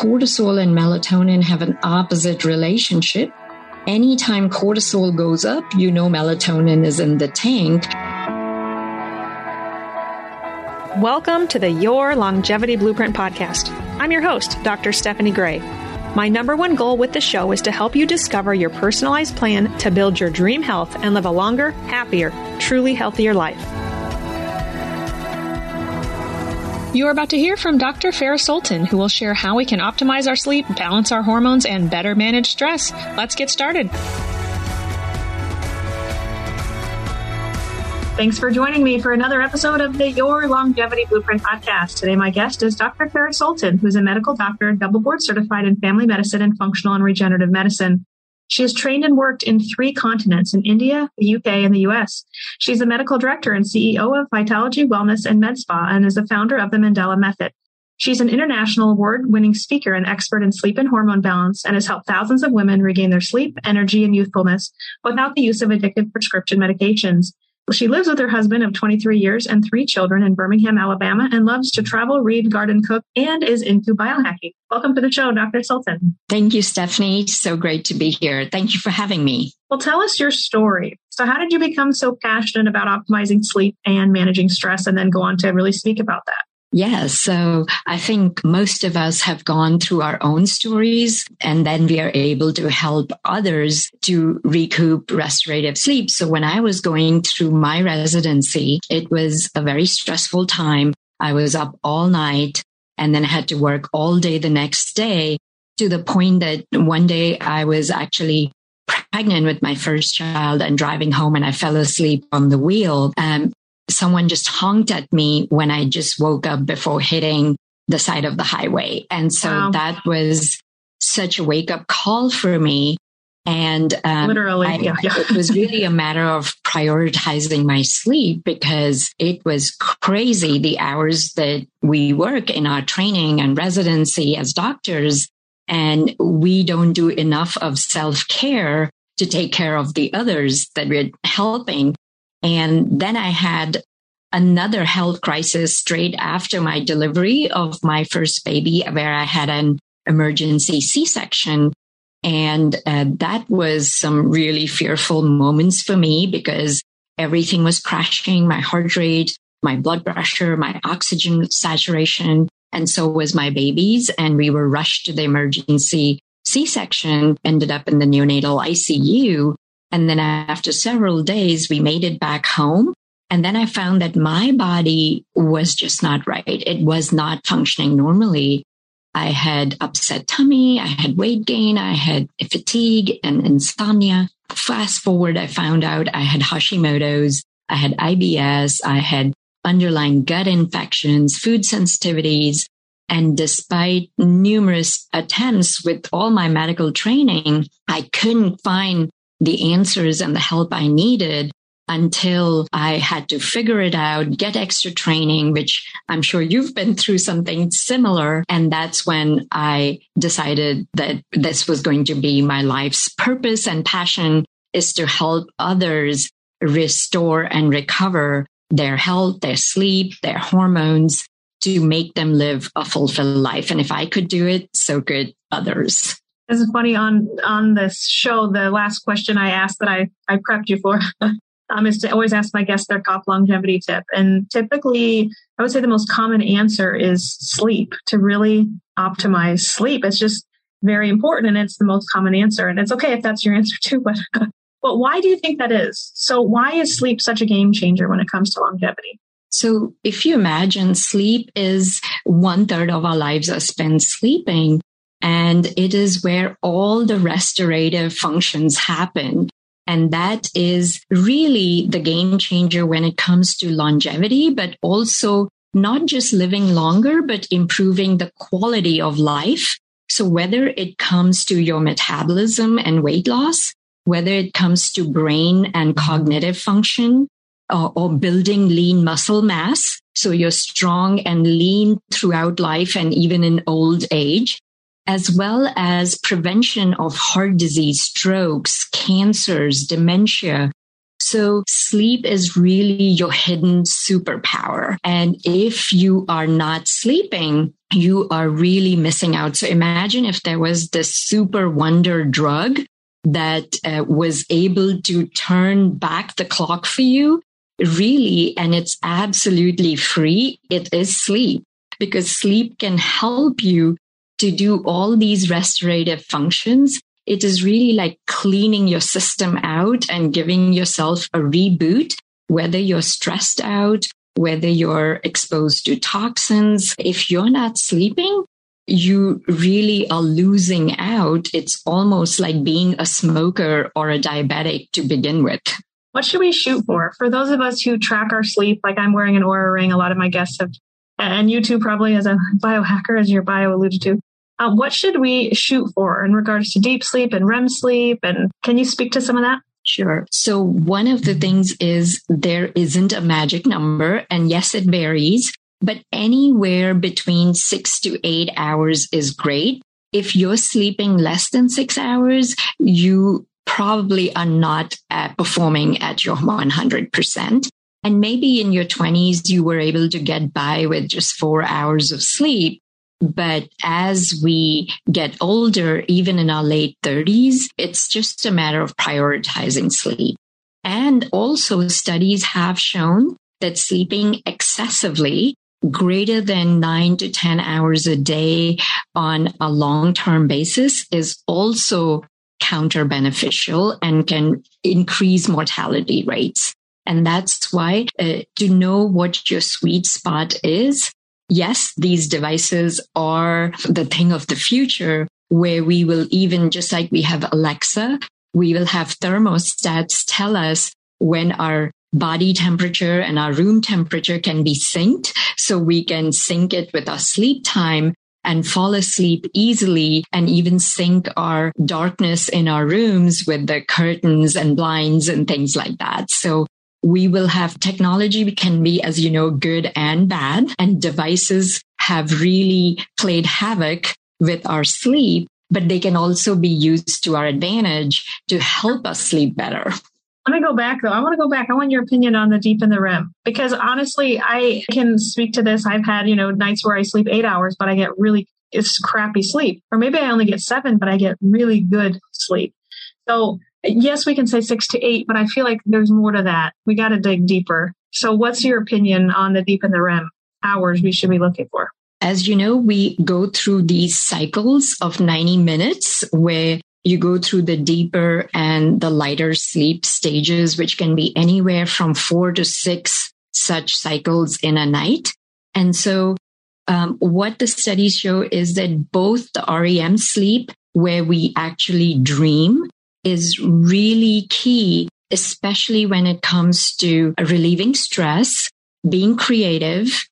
cortisol and melatonin have an opposite relationship. Anytime cortisol goes up, you know melatonin is in the tank. Welcome to the Your Longevity Blueprint podcast. I'm your host, Dr. Stephanie Gray. My number one goal with the show is to help you discover your personalized plan to build your dream health and live a longer, happier, truly healthier life. You are about to hear from Dr. Farah Sultan, who will share how we can optimize our sleep, balance our hormones, and better manage stress. Let's get started. Thanks for joining me for another episode of the Your Longevity Blueprint podcast. Today, my guest is Dr. Farah Sultan, who's a medical doctor, double board certified in family medicine and functional and regenerative medicine. She has trained and worked in three continents in India, the UK, and the US. She's a medical director and CEO of Vitalogy Wellness and MedSpa and is the founder of the Mandala Method. She's an international award winning speaker and expert in sleep and hormone balance and has helped thousands of women regain their sleep, energy, and youthfulness without the use of addictive prescription medications. She lives with her husband of 23 years and three children in Birmingham, Alabama, and loves to travel, read, garden, cook, and is into biohacking. Welcome to the show, Dr. Sultan. Thank you, Stephanie. So great to be here. Thank you for having me. Well, tell us your story. So, how did you become so passionate about optimizing sleep and managing stress, and then go on to really speak about that? Yeah, so I think most of us have gone through our own stories and then we are able to help others to recoup restorative sleep. So when I was going through my residency, it was a very stressful time. I was up all night and then I had to work all day the next day to the point that one day I was actually pregnant with my first child and driving home and I fell asleep on the wheel. Um, someone just honked at me when I just woke up before hitting the side of the highway. And so wow. that was such a wake up call for me. And um, literally, I, yeah, yeah. it was really a matter of prioritizing my sleep because it was crazy the hours that we work in our training and residency as doctors. And we don't do enough of self care to take care of the others that we're helping. And then I had another health crisis straight after my delivery of my first baby, where I had an emergency C section. And uh, that was some really fearful moments for me because everything was crashing my heart rate, my blood pressure, my oxygen saturation. And so was my baby's. And we were rushed to the emergency C section, ended up in the neonatal ICU. And then after several days, we made it back home. And then I found that my body was just not right. It was not functioning normally. I had upset tummy. I had weight gain. I had fatigue and insomnia. Fast forward, I found out I had Hashimoto's. I had IBS. I had underlying gut infections, food sensitivities. And despite numerous attempts with all my medical training, I couldn't find the answers and the help I needed until I had to figure it out, get extra training, which I'm sure you've been through something similar. And that's when I decided that this was going to be my life's purpose and passion is to help others restore and recover their health, their sleep, their hormones to make them live a fulfilled life. And if I could do it, so could others. This is funny on on this show. The last question I asked that I I prepped you for um, is to always ask my guests their top longevity tip, and typically I would say the most common answer is sleep. To really optimize sleep, it's just very important, and it's the most common answer. And it's okay if that's your answer too, but but why do you think that is? So why is sleep such a game changer when it comes to longevity? So if you imagine sleep is one third of our lives are spent sleeping. And it is where all the restorative functions happen. And that is really the game changer when it comes to longevity, but also not just living longer, but improving the quality of life. So whether it comes to your metabolism and weight loss, whether it comes to brain and cognitive function, or, or building lean muscle mass. So you're strong and lean throughout life and even in old age as well as prevention of heart disease, strokes, cancers, dementia, So sleep is really your hidden superpower. And if you are not sleeping, you are really missing out. So imagine if there was this super wonder drug that uh, was able to turn back the clock for you really, and it's absolutely free. It is sleep because sleep can help you to do all these restorative functions. It is really like cleaning your system out and giving yourself a reboot, whether you're stressed out, whether you're exposed to toxins. If you're not sleeping, you really are losing out. It's almost like being a smoker or a diabetic to begin with. What should we shoot for? For those of us who track our sleep, like I'm wearing an Oura ring, a lot of my guests have, and you too probably as a biohacker, as your bio alluded to. Uh, what should we shoot for in regards to deep sleep and REM sleep? And can you speak to some of that? Sure. So one of the things is there isn't a magic number. And yes, it varies, but anywhere between six to eight hours is great. If you're sleeping less than six hours, you probably are not uh, performing at your 100%. And maybe in your 20s, you were able to get by with just four hours of sleep. But as we get older, even in our late 30s, it's just a matter of prioritizing sleep. And also studies have shown that sleeping excessively greater than nine to 10 hours a day on a long term basis is also counter beneficial and can increase mortality rates. And that's why uh, to know what your sweet spot is. Yes, these devices are the thing of the future where we will even just like we have Alexa, we will have thermostats tell us when our body temperature and our room temperature can be synced. So we can sync it with our sleep time and fall asleep easily and even sync our darkness in our rooms with the curtains and blinds and things like that. So we will have technology can be, as you know, good and bad and devices have really played havoc with our sleep, but they can also be used to our advantage to help us sleep better. Let me go back though. I want to go back. I want your opinion on the deep in the REM because honestly, I can speak to this. I've had, you know, nights where I sleep eight hours, but I get really, it's crappy sleep. Or maybe I only get seven, but I get really good sleep. So yes, we can say six to eight, but I feel like there's more to that. We got to dig deeper. So what's your opinion on the deep in the REM hours we should be looking for? As you know, we go through these cycles of 90 minutes where you go through the deeper and the lighter sleep stages, which can be anywhere from four to six such cycles in a night. And so, um, what the studies show is that both the REM sleep, where we actually dream, is really key, especially when it comes to relieving stress, being creative,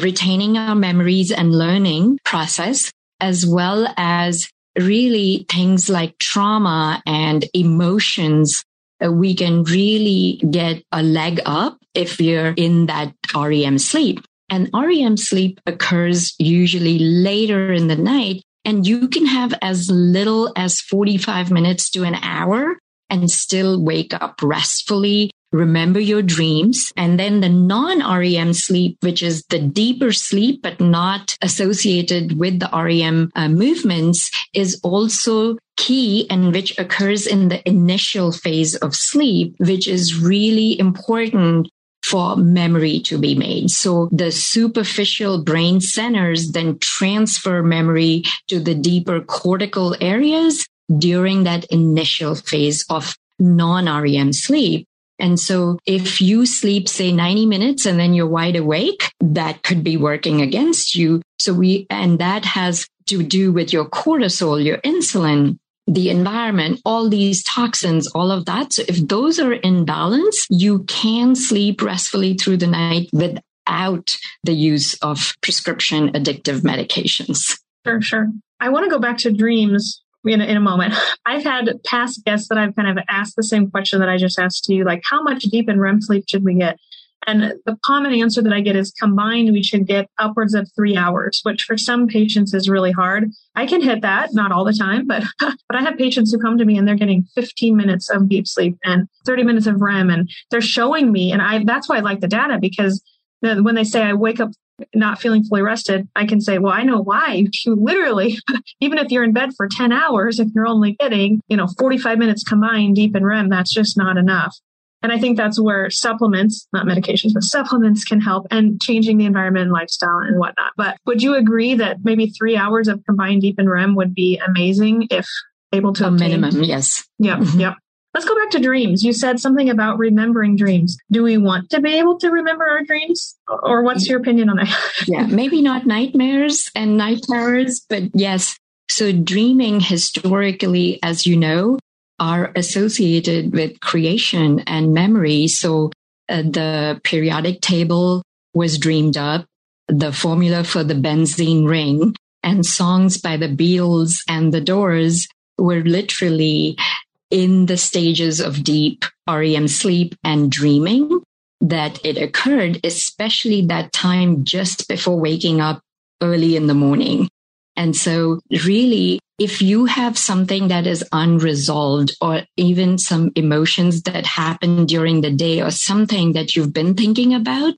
retaining our memories and learning process, as well as really things like trauma and emotions, uh, we can really get a leg up if you're in that REM sleep. And REM sleep occurs usually later in the night and you can have as little as 45 minutes to an hour and still wake up restfully remember your dreams. And then the non REM sleep, which is the deeper sleep, but not associated with the REM uh, movements is also key and which occurs in the initial phase of sleep, which is really important for memory to be made. So the superficial brain centers then transfer memory to the deeper cortical areas during that initial phase of non REM sleep. And so if you sleep, say 90 minutes and then you're wide awake, that could be working against you. So we, and that has to do with your cortisol, your insulin, the environment, all these toxins, all of that. So if those are in balance, you can sleep restfully through the night without the use of prescription addictive medications. Sure, sure. I want to go back to dreams in a, in a moment. I've had past guests that I've kind of asked the same question that I just asked you, like how much deep in REM sleep should we get? And the common answer that I get is combined, we should get upwards of three hours, which for some patients is really hard. I can hit that, not all the time, but, but I have patients who come to me and they're getting 15 minutes of deep sleep and 30 minutes of REM and they're showing me. And I, that's why I like the data because when they say I wake up not feeling fully rested, I can say, well, I know why. You literally, even if you're in bed for 10 hours, if you're only getting, you know, 45 minutes combined deep in REM, that's just not enough. And I think that's where supplements, not medications, but supplements can help and changing the environment and lifestyle and whatnot. But would you agree that maybe three hours of combined deep and REM would be amazing if able to a obtain? minimum? Yes. Yep. Mm-hmm. Yep. Let's go back to dreams. You said something about remembering dreams. Do we want to be able to remember our dreams? Or what's your opinion on that? yeah, maybe not nightmares and night terrors, but yes. So dreaming historically, as you know, are associated with creation and memory. So uh, the periodic table was dreamed up, the formula for the benzene ring, and songs by the Beatles and the Doors were literally in the stages of deep REM sleep and dreaming that it occurred, especially that time just before waking up early in the morning. And so really if you have something that is unresolved or even some emotions that happen during the day or something that you've been thinking about,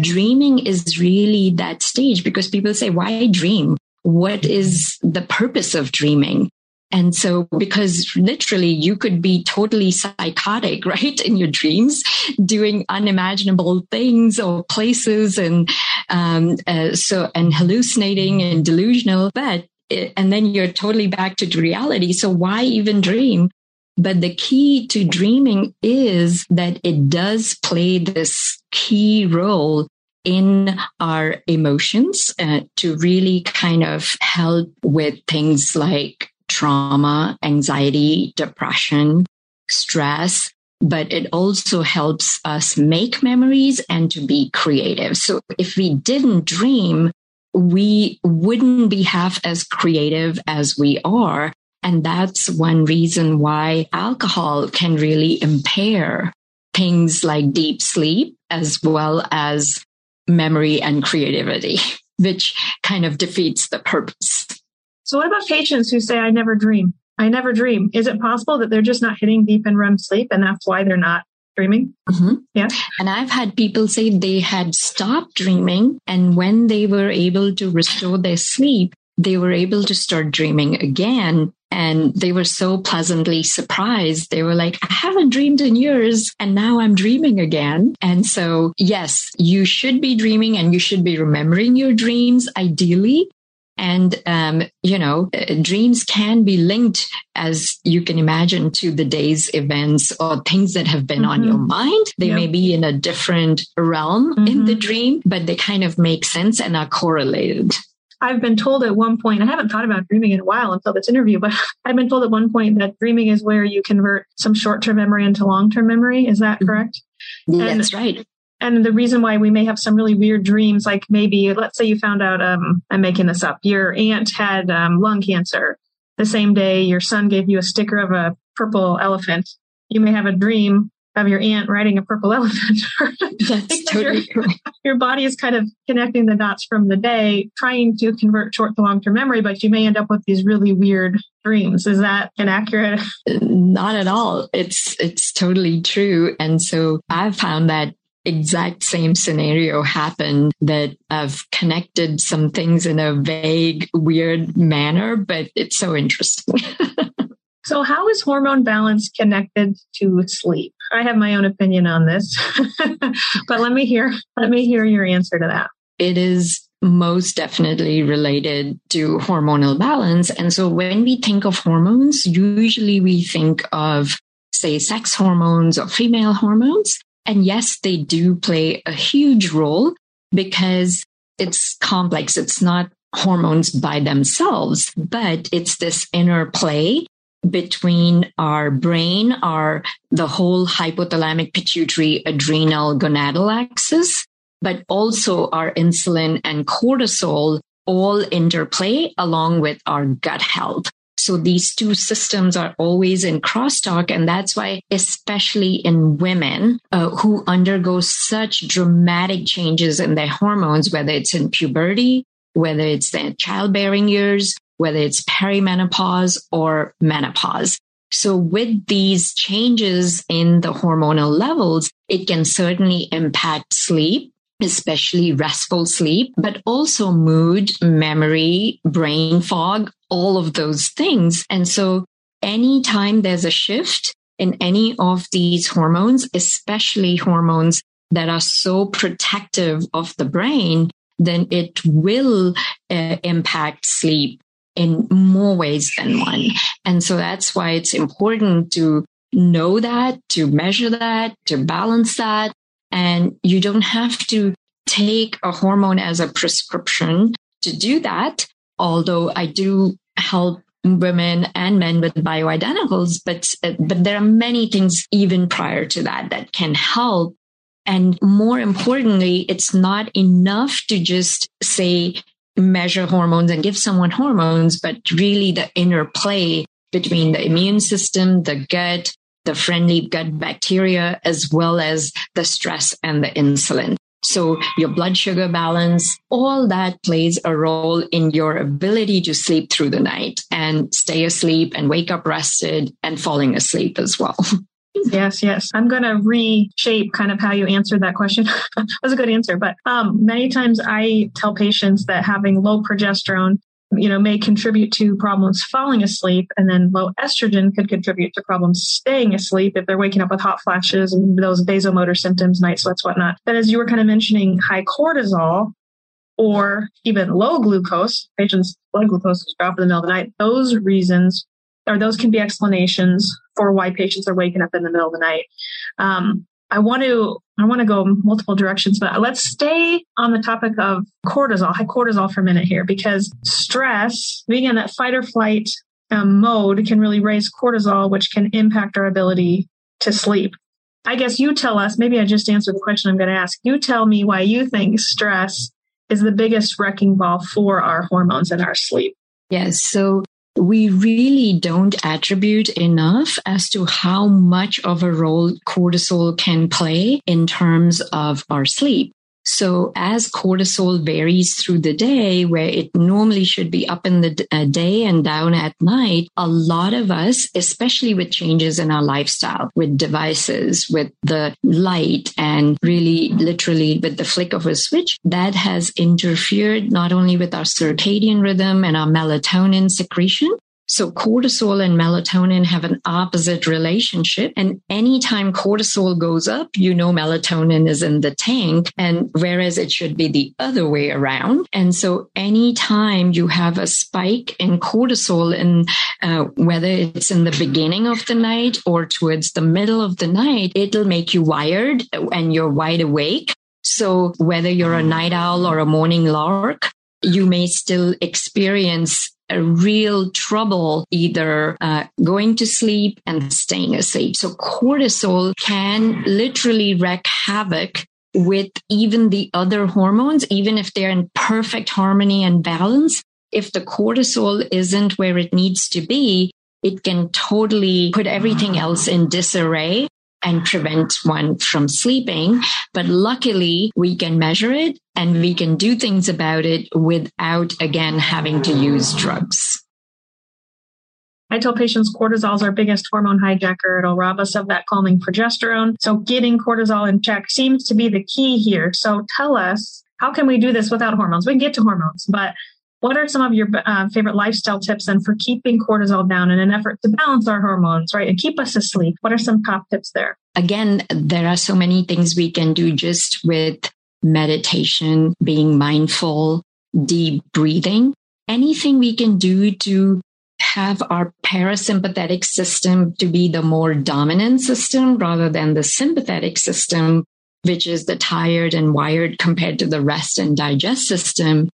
dreaming is really that stage because people say, why dream? What is the purpose of dreaming? And so, because literally you could be totally psychotic, right? In your dreams, doing unimaginable things or places and, um, uh, so, and hallucinating and delusional. But and then you're totally back to reality. So why even dream? But the key to dreaming is that it does play this key role in our emotions uh, to really kind of help with things like trauma, anxiety, depression, stress. But it also helps us make memories and to be creative. So if we didn't dream, we wouldn't be half as creative as we are. And that's one reason why alcohol can really impair things like deep sleep as well as memory and creativity, which kind of defeats the purpose. So what about patients who say, I never dream? I never dream. Is it possible that they're just not hitting deep in REM sleep and that's why they're not dreaming. Mm-hmm. Yeah. And I've had people say they had stopped dreaming. And when they were able to restore their sleep, they were able to start dreaming again. And they were so pleasantly surprised. They were like, I haven't dreamed in years and now I'm dreaming again. And so, yes, you should be dreaming and you should be remembering your dreams ideally. And, um, you know, uh, dreams can be linked, as you can imagine, to the day's events or things that have been mm-hmm. on your mm-hmm. mind. They yep. may be in a different realm mm-hmm. in the mm-hmm. dream, but they kind of make sense and are correlated. I've been told at one point, I haven't thought about dreaming in a while until this interview, but I've been told at one point that dreaming is where you convert some short term memory into long term memory. Is that mm-hmm. correct? That's right and the reason why we may have some really weird dreams, like maybe, let's say you found out, um, I'm making this up, your aunt had um, lung cancer. The same day your son gave you a sticker of a purple elephant. You may have a dream of your aunt riding a purple elephant. That's totally your, your body is kind of connecting the dots from the day, trying to convert short to long term memory, but you may end up with these really weird dreams. Is that inaccurate? Not at all. It's it's totally true. And so I've found that exact same scenario happened that I've connected some things in a vague, weird manner, but it's so interesting. so, how is hormone balance connected to sleep? I have my own opinion on this, but let me hear let me hear your answer to that. It is most definitely related to hormonal balance. And so when we think of hormones, usually we think of say sex hormones or female hormones. And yes, they do play a huge role because it's complex. It's not hormones by themselves, but it's this interplay between our brain, our, the whole hypothalamic pituitary adrenal gonadal axis, but also our insulin and cortisol all interplay along with our gut health. So these two systems are always in crosstalk. And that's why, especially in women uh, who undergo such dramatic changes in their hormones, whether it's in puberty, whether it's the childbearing years, whether it's perimenopause or menopause. So with these changes in the hormonal levels, it can certainly impact sleep, especially restful sleep, but also mood, memory, brain fog, all of those things. And so anytime there's a shift in any of these hormones, especially hormones that are so protective of the brain, then it will uh, impact sleep in more ways than one. And so that's why it's important to know that, to measure that, to balance that. And you don't have to take a hormone as a prescription to do that. Although I do help women and men with bioidenticals, but, but there are many things even prior to that that can help. And more importantly, it's not enough to just say, measure hormones and give someone hormones, but really the interplay between the immune system, the gut, the friendly gut bacteria, as well as the stress and the insulin. So your blood sugar balance, all that plays a role in your ability to sleep through the night and stay asleep and wake up rested and falling asleep as well. Yes, yes. I'm going to reshape kind of how you answered that question. that was a good answer. But um, many times I tell patients that having low progesterone, you know, may contribute to problems falling asleep, and then low estrogen could contribute to problems staying asleep if they're waking up with hot flashes and those vasomotor symptoms, night sweats, whatnot. But as you were kind of mentioning, high cortisol or even low glucose, patients' blood glucose is dropping in the middle of the night. Those reasons or those can be explanations for why patients are waking up in the middle of the night. Um, I want to I want to go multiple directions, but let's stay on the topic of cortisol, high cortisol for a minute here, because stress, being in that fight or flight um, mode, can really raise cortisol, which can impact our ability to sleep. I guess you tell us. Maybe I just answered the question I'm going to ask. You tell me why you think stress is the biggest wrecking ball for our hormones and our sleep. Yes. So we really don't attribute enough as to how much of a role cortisol can play in terms of our sleep. So as cortisol varies through the day, where it normally should be up in the uh, day and down at night, a lot of us, especially with changes in our lifestyle, with devices, with the light and really literally with the flick of a switch, that has interfered not only with our circadian rhythm and our melatonin secretion, so cortisol and melatonin have an opposite relationship. And anytime cortisol goes up, you know melatonin is in the tank. And whereas it should be the other way around. And so anytime you have a spike in cortisol in uh, whether it's in the beginning of the night or towards the middle of the night, it'll make you wired and you're wide awake. So whether you're a night owl or a morning lark, you may still experience a real trouble either uh, going to sleep and staying asleep. So cortisol can literally wreak havoc with even the other hormones, even if they're in perfect harmony and balance. If the cortisol isn't where it needs to be, it can totally put everything else in disarray and prevent one from sleeping. But luckily we can measure it and we can do things about it without again having to use drugs. I tell patients cortisol is our biggest hormone hijacker. It'll rob us of that calming progesterone. So getting cortisol in check seems to be the key here. So tell us, how can we do this without hormones? We can get to hormones, but what are some of your uh, favorite lifestyle tips and for keeping cortisol down in an effort to balance our hormones, right? And keep us asleep. What are some top tips there? Again, there are so many things we can do just with meditation, being mindful, deep breathing, anything we can do to have our parasympathetic system to be the more dominant system rather than the sympathetic system, which is the tired and wired compared to the rest and digest system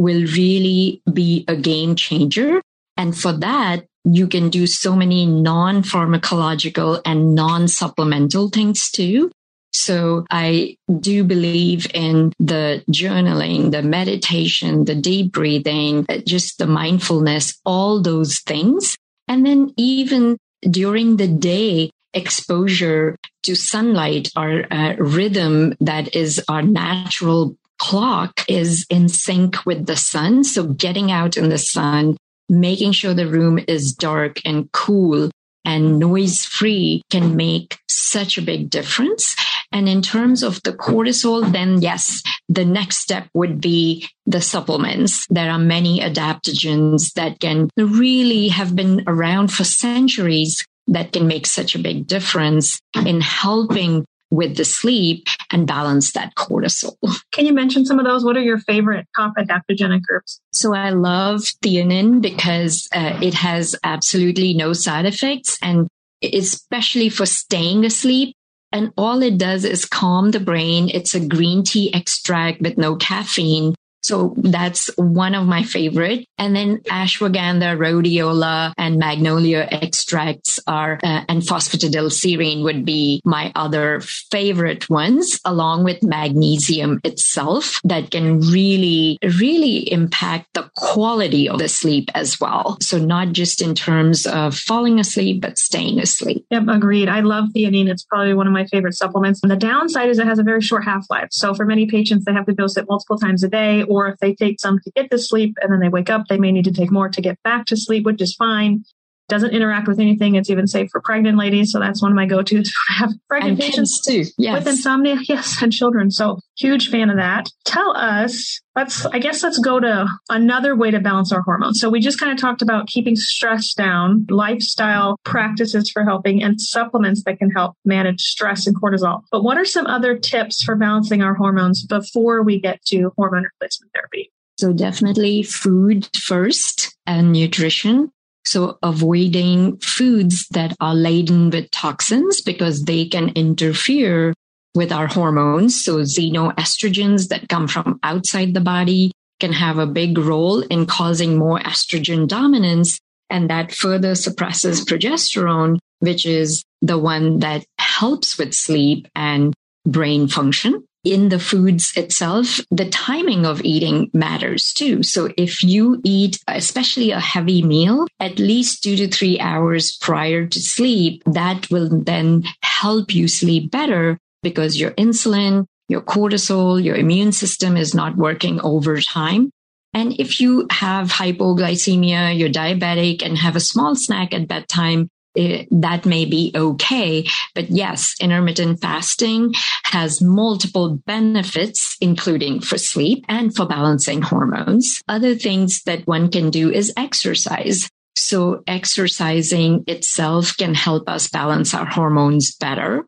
will really be a game changer. And for that, you can do so many non pharmacological and non supplemental things too. So I do believe in the journaling, the meditation, the deep breathing, just the mindfulness, all those things. And then even during the day, exposure to sunlight, our uh, rhythm that is our natural clock is in sync with the sun. So getting out in the sun, making sure the room is dark and cool and noise free can make such a big difference. And in terms of the cortisol, then yes, the next step would be the supplements. There are many adaptogens that can really have been around for centuries that can make such a big difference in helping with the sleep and balance that cortisol. Can you mention some of those? What are your favorite top adaptogenic herbs? So I love theanine because uh, it has absolutely no side effects and especially for staying asleep. And all it does is calm the brain. It's a green tea extract with no caffeine. So that's one of my favorite. And then ashwagandha, rhodiola, and magnolia extracts are, uh, and phosphatidylserine would be my other favorite ones, along with magnesium itself that can really, really impact the quality of the sleep as well. So not just in terms of falling asleep, but staying asleep. Yep, agreed. I love theanine. It's probably one of my favorite supplements. And the downside is it has a very short half life. So for many patients, they have to dose it multiple times a day or if they take some to get to sleep and then they wake up, they may need to take more to get back to sleep, which is fine. Doesn't interact with anything. It's even safe for pregnant ladies. So that's one of my go-tos for have pregnant and patients too. Yes. with insomnia. Yes. And children. So huge fan of that. Tell us, let's, I guess let's go to another way to balance our hormones. So we just kind of talked about keeping stress down, lifestyle practices for helping and supplements that can help manage stress and cortisol. But what are some other tips for balancing our hormones before we get to hormone replacement therapy? So definitely food first and nutrition. So avoiding foods that are laden with toxins because they can interfere with our hormones. So xenoestrogens that come from outside the body can have a big role in causing more estrogen dominance. And that further suppresses progesterone, which is the one that helps with sleep and brain function in the foods itself, the timing of eating matters too. So if you eat, especially a heavy meal, at least two to three hours prior to sleep, that will then help you sleep better because your insulin, your cortisol, your immune system is not working over time. And if you have hypoglycemia, you're diabetic and have a small snack at bedtime, it, that may be okay. But yes, intermittent fasting has multiple benefits, including for sleep and for balancing hormones. Other things that one can do is exercise. So exercising itself can help us balance our hormones better.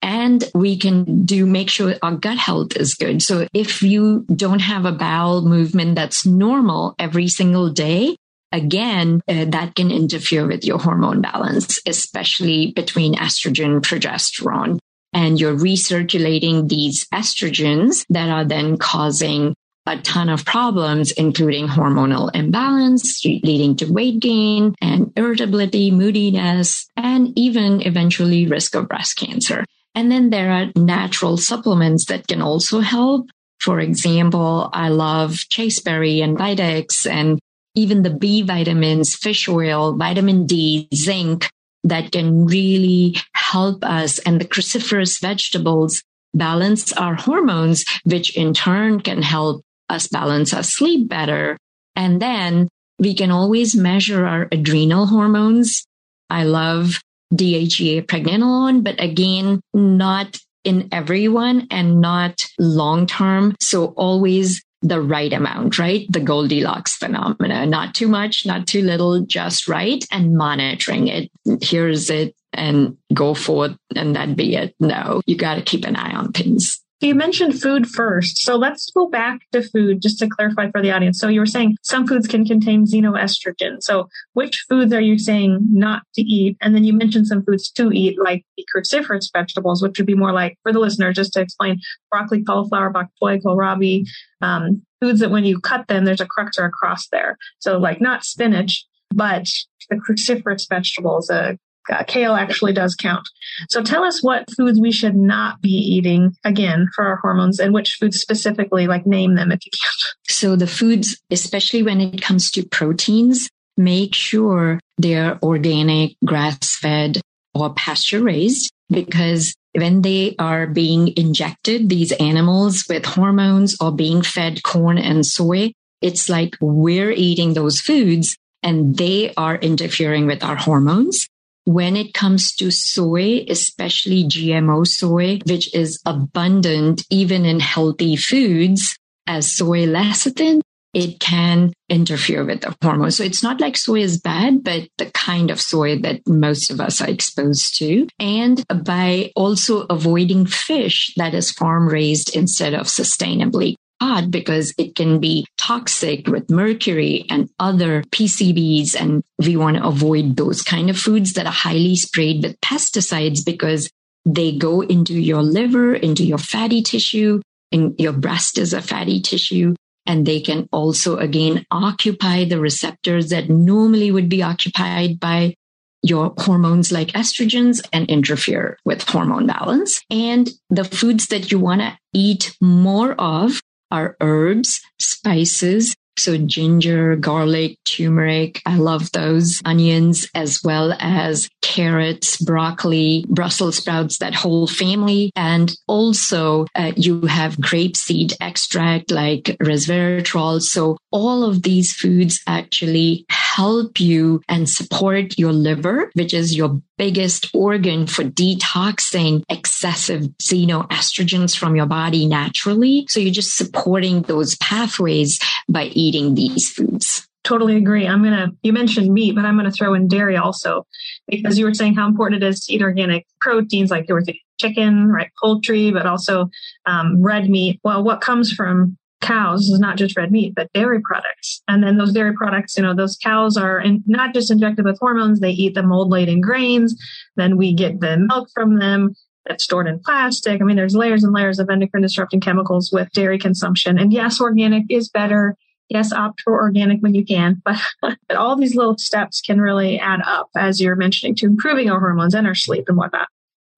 And we can do make sure our gut health is good. So if you don't have a bowel movement that's normal every single day, again, uh, that can interfere with your hormone balance, especially between estrogen, progesterone. And you're recirculating these estrogens that are then causing a ton of problems, including hormonal imbalance, leading to weight gain and irritability, moodiness, and even eventually risk of breast cancer. And then there are natural supplements that can also help. For example, I love chasteberry and Vitex and even the B vitamins, fish oil, vitamin D, zinc that can really help us and the cruciferous vegetables balance our hormones, which in turn can help us balance our sleep better. And then we can always measure our adrenal hormones. I love DHEA pregnenolone, but again, not in everyone and not long term. So always the right amount, right? The Goldilocks phenomena, not too much, not too little, just right. And monitoring it. Here's it and go forth and that be it. No, you got to keep an eye on things. You mentioned food first. So let's go back to food just to clarify for the audience. So you were saying some foods can contain xenoestrogen. So which foods are you saying not to eat? And then you mentioned some foods to eat, like the cruciferous vegetables, which would be more like, for the listener, just to explain, broccoli, cauliflower, bok choy, kohlrabi, um, foods that when you cut them, there's a crux or a cross there. So like not spinach, but the cruciferous vegetables, uh, uh, kale actually does count. So tell us what foods we should not be eating again for our hormones and which foods specifically, like name them if you can. So the foods, especially when it comes to proteins, make sure they're organic, grass fed or pasture raised because when they are being injected, these animals with hormones or being fed corn and soy, it's like we're eating those foods and they are interfering with our hormones. When it comes to soy, especially GMO soy, which is abundant even in healthy foods as soy lecithin, it can interfere with the hormones. So it's not like soy is bad, but the kind of soy that most of us are exposed to. And by also avoiding fish that is farm raised instead of sustainably caught because it can be toxic with mercury and other PCBs. And we want to avoid those kind of foods that are highly sprayed with pesticides because they go into your liver, into your fatty tissue, and your breast is a fatty tissue and they can also again occupy the receptors that normally would be occupied by your hormones like estrogens and interfere with hormone balance. And the foods that you want to eat more of are herbs, spices, so ginger, garlic, turmeric. I love those onions as well as carrots, broccoli, Brussels sprouts, that whole family. And also uh, you have grapeseed extract like resveratrol. So all of these foods actually help you and support your liver, which is your biggest organ for detoxing excessive xenoestrogens from your body naturally. So you're just supporting those pathways by eating these foods. Totally agree. I'm going to, you mentioned meat, but I'm going to throw in dairy also because you were saying how important it is to eat organic proteins like there was chicken, right? Poultry, but also um, red meat. Well, what comes from cows is not just red meat, but dairy products. And then those dairy products, you know, those cows are in, not just injected with hormones, they eat the mold laden grains. Then we get the milk from them that's stored in plastic. I mean, there's layers and layers of endocrine disrupting chemicals with dairy consumption. And yes, organic is better. Yes, opt for organic when you can, but, but all these little steps can really add up, as you're mentioning, to improving our hormones and our sleep and whatnot.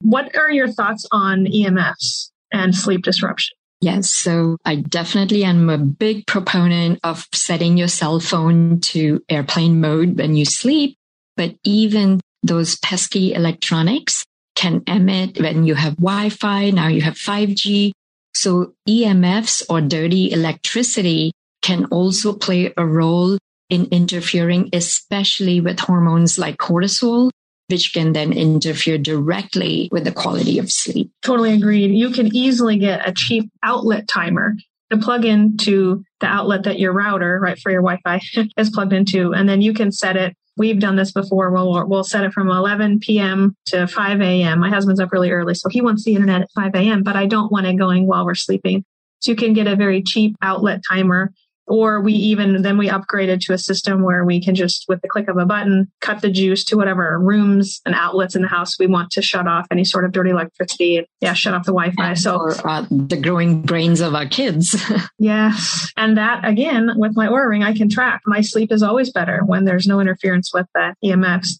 What are your thoughts on EMFs and sleep disruption? Yes. So I definitely am a big proponent of setting your cell phone to airplane mode when you sleep. But even those pesky electronics can emit when you have Wi-Fi. Now you have 5G. So EMFs or dirty electricity can also play a role in interfering, especially with hormones like cortisol which can then interfere directly with the quality of sleep. Totally agreed. You can easily get a cheap outlet timer to plug into the outlet that your router, right, for your Wi-Fi is plugged into. And then you can set it. We've done this before. We'll, we'll set it from 11 p.m. to 5 a.m. My husband's up really early, so he wants the internet at 5 a.m., but I don't want it going while we're sleeping. So you can get a very cheap outlet timer or we even then we upgraded to a system where we can just with the click of a button cut the juice to whatever rooms and outlets in the house we want to shut off any sort of dirty electricity. And yeah shut off the wi-fi. So or, uh, the growing brains of our kids. Yes. And that again with my Oura ring i can track. My sleep is always better when there's no interference with the emfs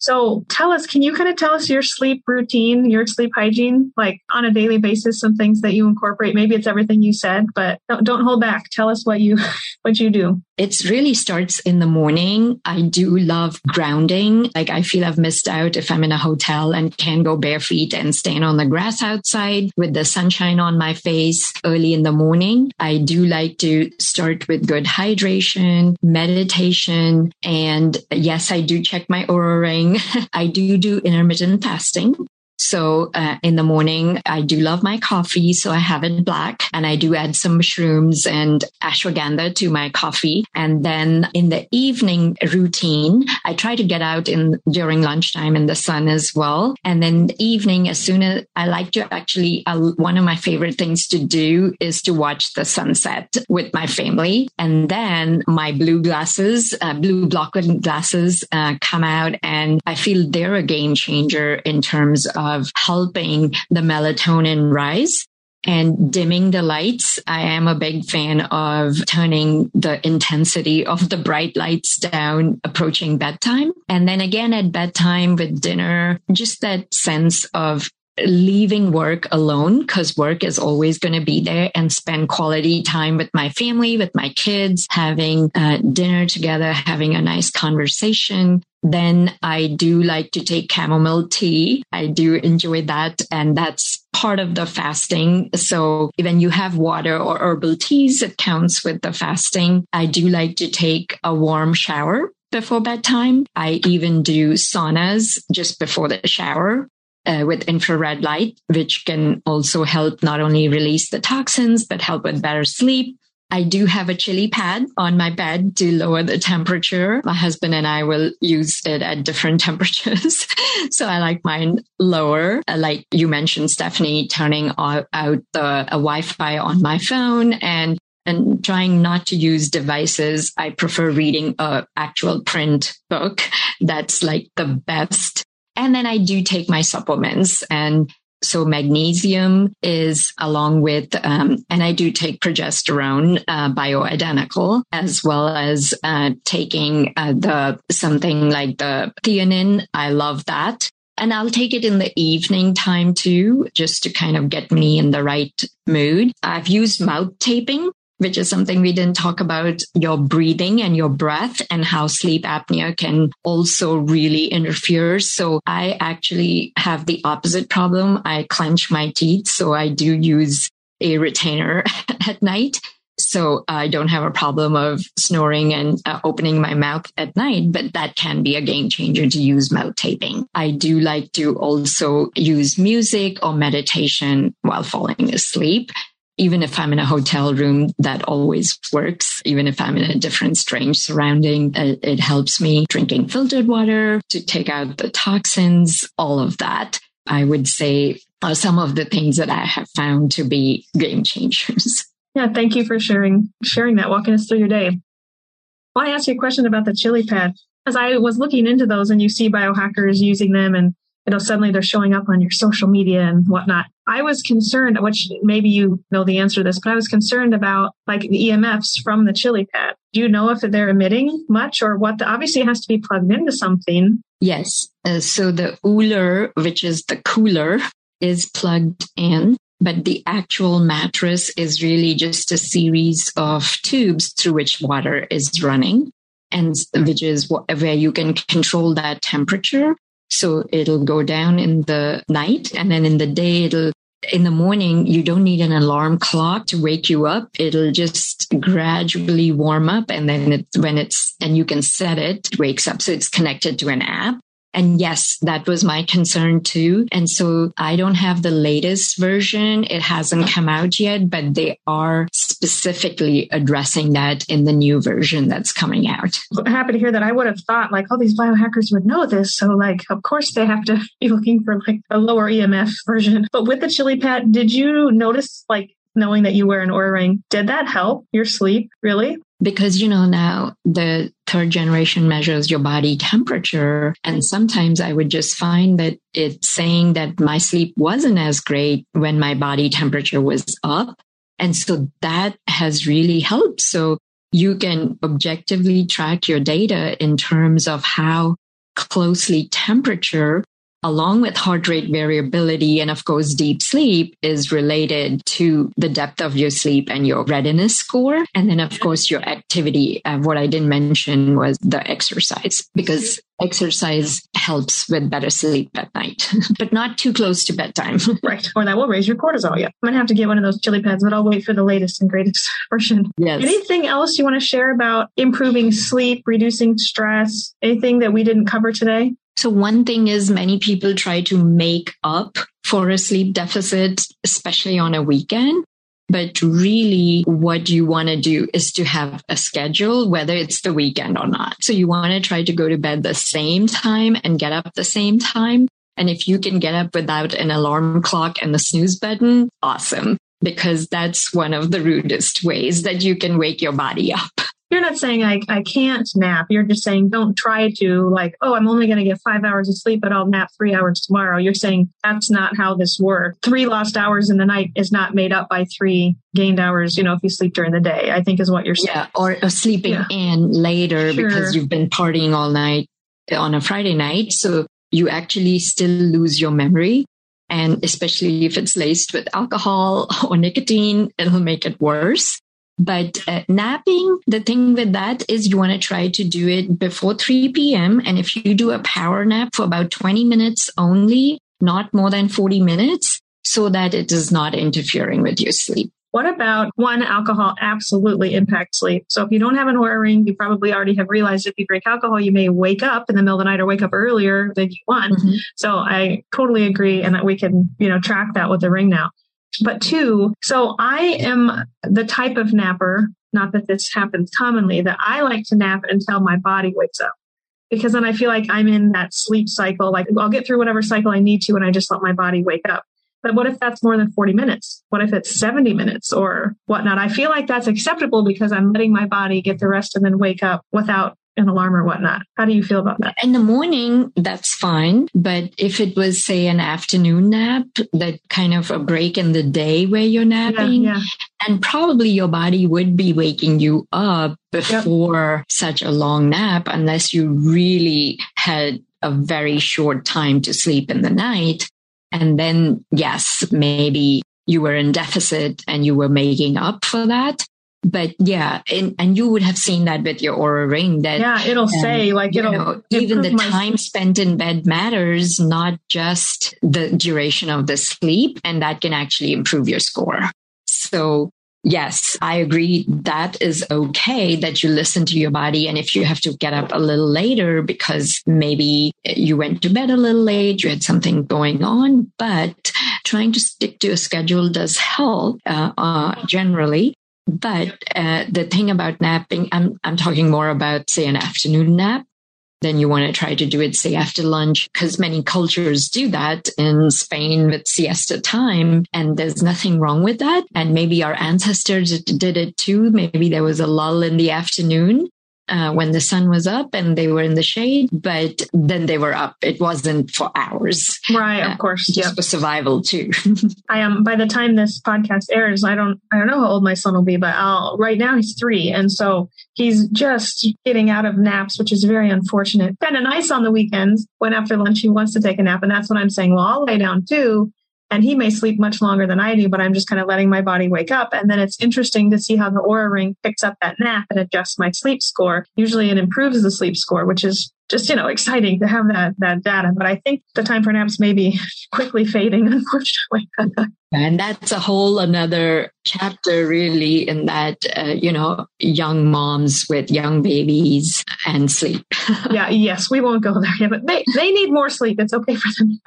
so tell us can you kind of tell us your sleep routine your sleep hygiene like on a daily basis some things that you incorporate? Maybe it's everything you said but don't, don't hold back. Tell us what you what do you do? It really starts in the morning. I do love grounding. Like I feel I've missed out if I'm in a hotel and can go bare feet and stand on the grass outside with the sunshine on my face early in the morning. I do like to start with good hydration, meditation, and yes, I do check my Oura ring. I do do intermittent fasting. So uh, in the morning, I do love my coffee. So I have it black and I do add some mushrooms and ashwagandha to my coffee. And then in the evening routine, I try to get out in during lunchtime in the sun as well. And then the evening, as soon as I like to actually, uh, one of my favorite things to do is to watch the sunset with my family. And then my blue glasses, uh, blue blocker glasses uh, come out and I feel they're a game changer in terms of of helping the melatonin rise. and dimming the lights. I am a big fan of turning the intensity of the bright lights down approaching bedtime. And then again at bedtime with dinner, just that sense of leaving work alone because work is always going to be there and spend quality time with my family, with my kids, having uh, dinner together, having a nice conversation. Then I do like to take chamomile tea. I do enjoy that. And that's part of the fasting. So when you have water or herbal teas, it counts with the fasting. I do like to take a warm shower before bedtime. I even do saunas just before the shower uh, with infrared light, which can also help not only release the toxins, but help with better sleep. I do have a chili pad on my bed to lower the temperature. My husband and I will use it at different temperatures. so I like mine lower. Uh, like you mentioned, Stephanie, turning out the uh, Wi-Fi on my phone and and trying not to use devices. I prefer reading a actual print book. That's like the best and then I do take my supplements and so magnesium is along with, um, and I do take progesterone, uh, bioidentical, as well as uh, taking uh, the something like the theanine. I love that. And I'll take it in the evening time too, just to kind of get me in the right mood. I've used mouth taping which is something we didn't talk about your breathing and your breath and how sleep apnea can also really interfere. So I actually have the opposite problem. I clench my teeth. So I do use a retainer at night. So I don't have a problem of snoring and uh, opening my mouth at night, but that can be a game changer to use mouth taping. I do like to also use music or meditation while falling asleep even if I'm in a hotel room, that always works. Even if I'm in a different, strange surrounding, it, it helps me drinking filtered water to take out the toxins, all of that. I would say are some of the things that I have found to be game changers. Yeah, thank you for sharing sharing that, walking us through your day. Well, I asked you a question about the chili pad. As I was looking into those and you see biohackers using them and you know, suddenly they're showing up on your social media and whatnot. I was concerned, which maybe you know the answer to this, but I was concerned about like the EMFs from the chili pad. Do you know if they're emitting much or what? The, obviously, it has to be plugged into something. Yes. Uh, so the Ooler, which is the cooler, is plugged in, but the actual mattress is really just a series of tubes through which water is running and which is where you can control that temperature so it'll go down in the night and then in the day it'll in the morning, you don't need an alarm clock to wake you up. It'll just gradually warm up. And then it, when it's, and you can set it, it wakes up. So it's connected to an app. And yes, that was my concern too. And so I don't have the latest version. It hasn't come out yet, but they are specifically addressing that in the new version that's coming out. Happy to hear that. I would have thought like all these biohackers would know this. So like, of course they have to be looking for like a lower EMF version. But with the chili pad, did you notice like knowing that you wear an Oura ring, did that help your sleep really? Because you know now the third generation measures your body temperature. And sometimes i would just find that it's saying that my sleep wasn't as great when my body temperature was up. And so that has really helped. So you can objectively track your data in terms of how closely temperature along with heart rate variability and of course deep sleep is related to the depth of your sleep and your readiness score. And then of course your activity. Uh, what I didn't mention was the exercise because exercise helps with better sleep at night, but not too close to bedtime. right. Or that will raise your cortisol. Yeah. I'm going to have to get one of those chili pads, but I'll wait for the latest and greatest version. Yes. Anything else you want to share about improving sleep, reducing stress? Anything that we didn't cover today? So one thing is many people try to make up for a sleep deficit, especially on a weekend. But really what you want to do is to have a schedule, whether it's the weekend or not. So you want to try to go to bed the same time and get up the same time. And if you can get up without an alarm clock and the snooze button, awesome. Because that's one of the rudest ways that you can wake your body up. You're not saying I, I can't nap. You're just saying don't try to like, oh, I'm only going to get five hours of sleep, but I'll nap three hours tomorrow. You're saying that's not how this works. Three lost hours in the night is not made up by three gained hours, you know, if you sleep during the day, I think is what you're saying. Yeah. Or, or sleeping yeah. in later sure. because you've been partying all night uh, on a Friday night. So you actually still lose your memory. And especially if it's laced with alcohol or nicotine, it'll make it worse. But uh, napping, the thing with that is you want to try to do it before 3 p.m. And if you do a power nap for about 20 minutes only, not more than 40 minutes, so that it is not interfering with your sleep. What about one alcohol absolutely impacts sleep? So if you don't have an Oura ring, you probably already have realized if you drink alcohol, you may wake up in the middle of the night or wake up earlier than you want. Mm-hmm. So I totally agree and that we can, you know, track that with the ring now. But two, so I am the type of napper, not that this happens commonly, that I like to nap until my body wakes up. Because then I feel like I'm in that sleep cycle. Like I'll get through whatever cycle I need to and I just let my body wake up. But what if that's more than 40 minutes? What if it's 70 minutes or whatnot? I feel like that's acceptable because I'm letting my body get the rest and then wake up without an alarm or whatnot. How do you feel about that? In the morning, that's fine. But if it was, say, an afternoon nap, that kind of a break in the day where you're napping, yeah, yeah. and probably your body would be waking you up before yep. such a long nap, unless you really had a very short time to sleep in the night. And then, yes, maybe you were in deficit and you were making up for that but yeah, and, and you would have seen that with your Oura ring that yeah, it'll um, say like it'll know, even the time spent in bed matters, not just the duration of the sleep, and that can actually improve your score. So yes, I agree. That is okay that you listen to your body. And if you have to get up a little later because maybe you went to bed a little late, you had something going on, but trying to stick to a schedule does help uh, uh, generally. But uh, the thing about napping, I'm, I'm talking more about, say, an afternoon nap. Then you want to try to do it, say, after lunch, because many cultures do that in Spain with siesta time. And there's nothing wrong with that. And maybe our ancestors did it too. Maybe there was a lull in the afternoon uh, when the sun was up and they were in the shade, but then they were up. It wasn't for hours. Right, of uh, course. Just yep. for survival too. I am, um, by the time this podcast airs, I don't, I don't know how old my son will be, but I'll, right now he's three. And so he's just getting out of naps, which is very unfortunate. Kind of nice on the weekends when after lunch he wants to take a nap. And that's when I'm saying, well, I'll lay down too and he may sleep much longer than I do, but I'm just kind of letting my body wake up. And then it's interesting to see how the Oura ring picks up that nap and adjusts my sleep score. Usually it improves the sleep score, which is just, you know, exciting to have that, that data. But I think the time for naps may be quickly fading, unfortunately. and that's a whole another chapter really in that, uh, you know, young moms with young babies and sleep. yeah. Yes. We won't go there yet, but they, they need more sleep. It's okay for them.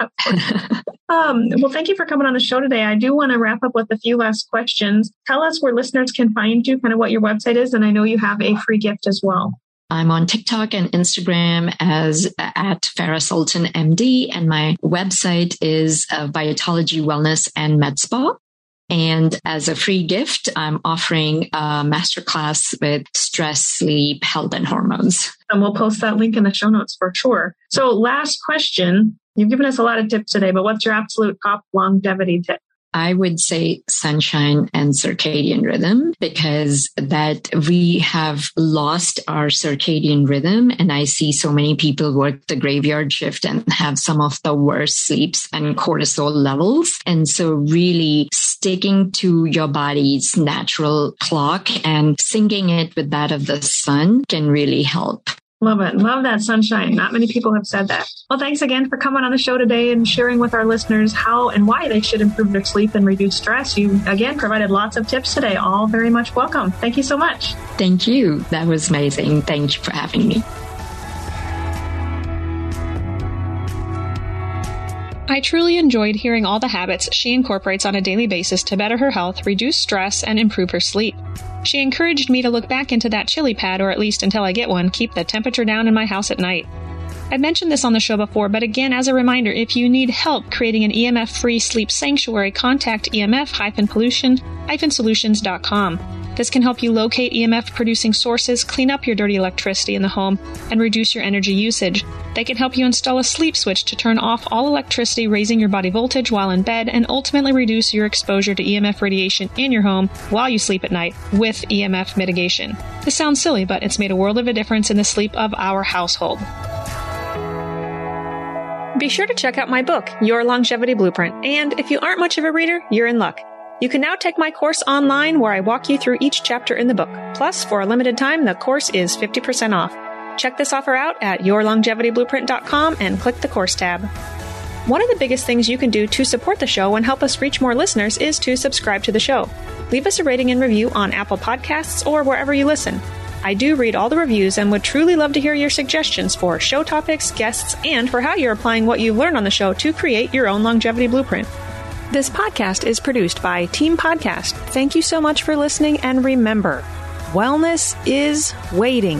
um, well, thank you for coming on the show today. I do want to wrap up with a few last questions. Tell us where listeners can find you, kind of what your website is. And I know you have a free gift as well. I'm on TikTok and Instagram as at Farah Sultan MD, and my website is uh, Wellness and Med Spa. And as a free gift, I'm offering a masterclass with stress, sleep, health, and hormones. And we'll post that link in the show notes for sure. So, last question. You've given us a lot of tips today, but what's your absolute top longevity tip? I would say sunshine and circadian rhythm because that we have lost our circadian rhythm. And I see so many people work the graveyard shift and have some of the worst sleeps and cortisol levels. And so really sticking to your body's natural clock and syncing it with that of the sun can really help. Love it. Love that sunshine. Not many people have said that. Well, thanks again for coming on the show today and sharing with our listeners how and why they should improve their sleep and reduce stress. You again provided lots of tips today. All very much welcome. Thank you so much. Thank you. That was amazing. Thank you for having me. I truly enjoyed hearing all the habits she incorporates on a daily basis to better her health, reduce stress, and improve her sleep. She encouraged me to look back into that chili pad, or at least until I get one, keep the temperature down in my house at night. I've mentioned this on the show before, but again, as a reminder, if you need help creating an EMF free sleep sanctuary, contact emf pollution solutions.com. This can help you locate EMF producing sources, clean up your dirty electricity in the home, and reduce your energy usage. They can help you install a sleep switch to turn off all electricity raising your body voltage while in bed and ultimately reduce your exposure to EMF radiation in your home while you sleep at night with EMF mitigation. This sounds silly, but it's made a world of a difference in the sleep of our household. Be sure to check out my book, Your Longevity Blueprint, and if you aren't much of a reader, you're in luck. You can now take my course online where I walk you through each chapter in the book. Plus, for a limited time, the course is 50% off. Check this offer out at yourlongevityblueprint.com and click the course tab. One of the biggest things you can do to support the show and help us reach more listeners is to subscribe to the show. Leave us a rating and review on Apple Podcasts or wherever you listen. I do read all the reviews and would truly love to hear your suggestions for show topics, guests, and for how you're applying what you've learned on the show to create your own longevity blueprint. This podcast is produced by Team Podcast. Thank you so much for listening, and remember, wellness is waiting.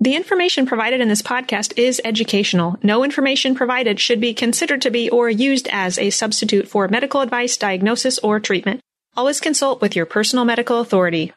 The information provided in this podcast is educational. No information provided should be considered to be or used as a substitute for medical advice, diagnosis, or treatment. Always consult with your personal medical authority.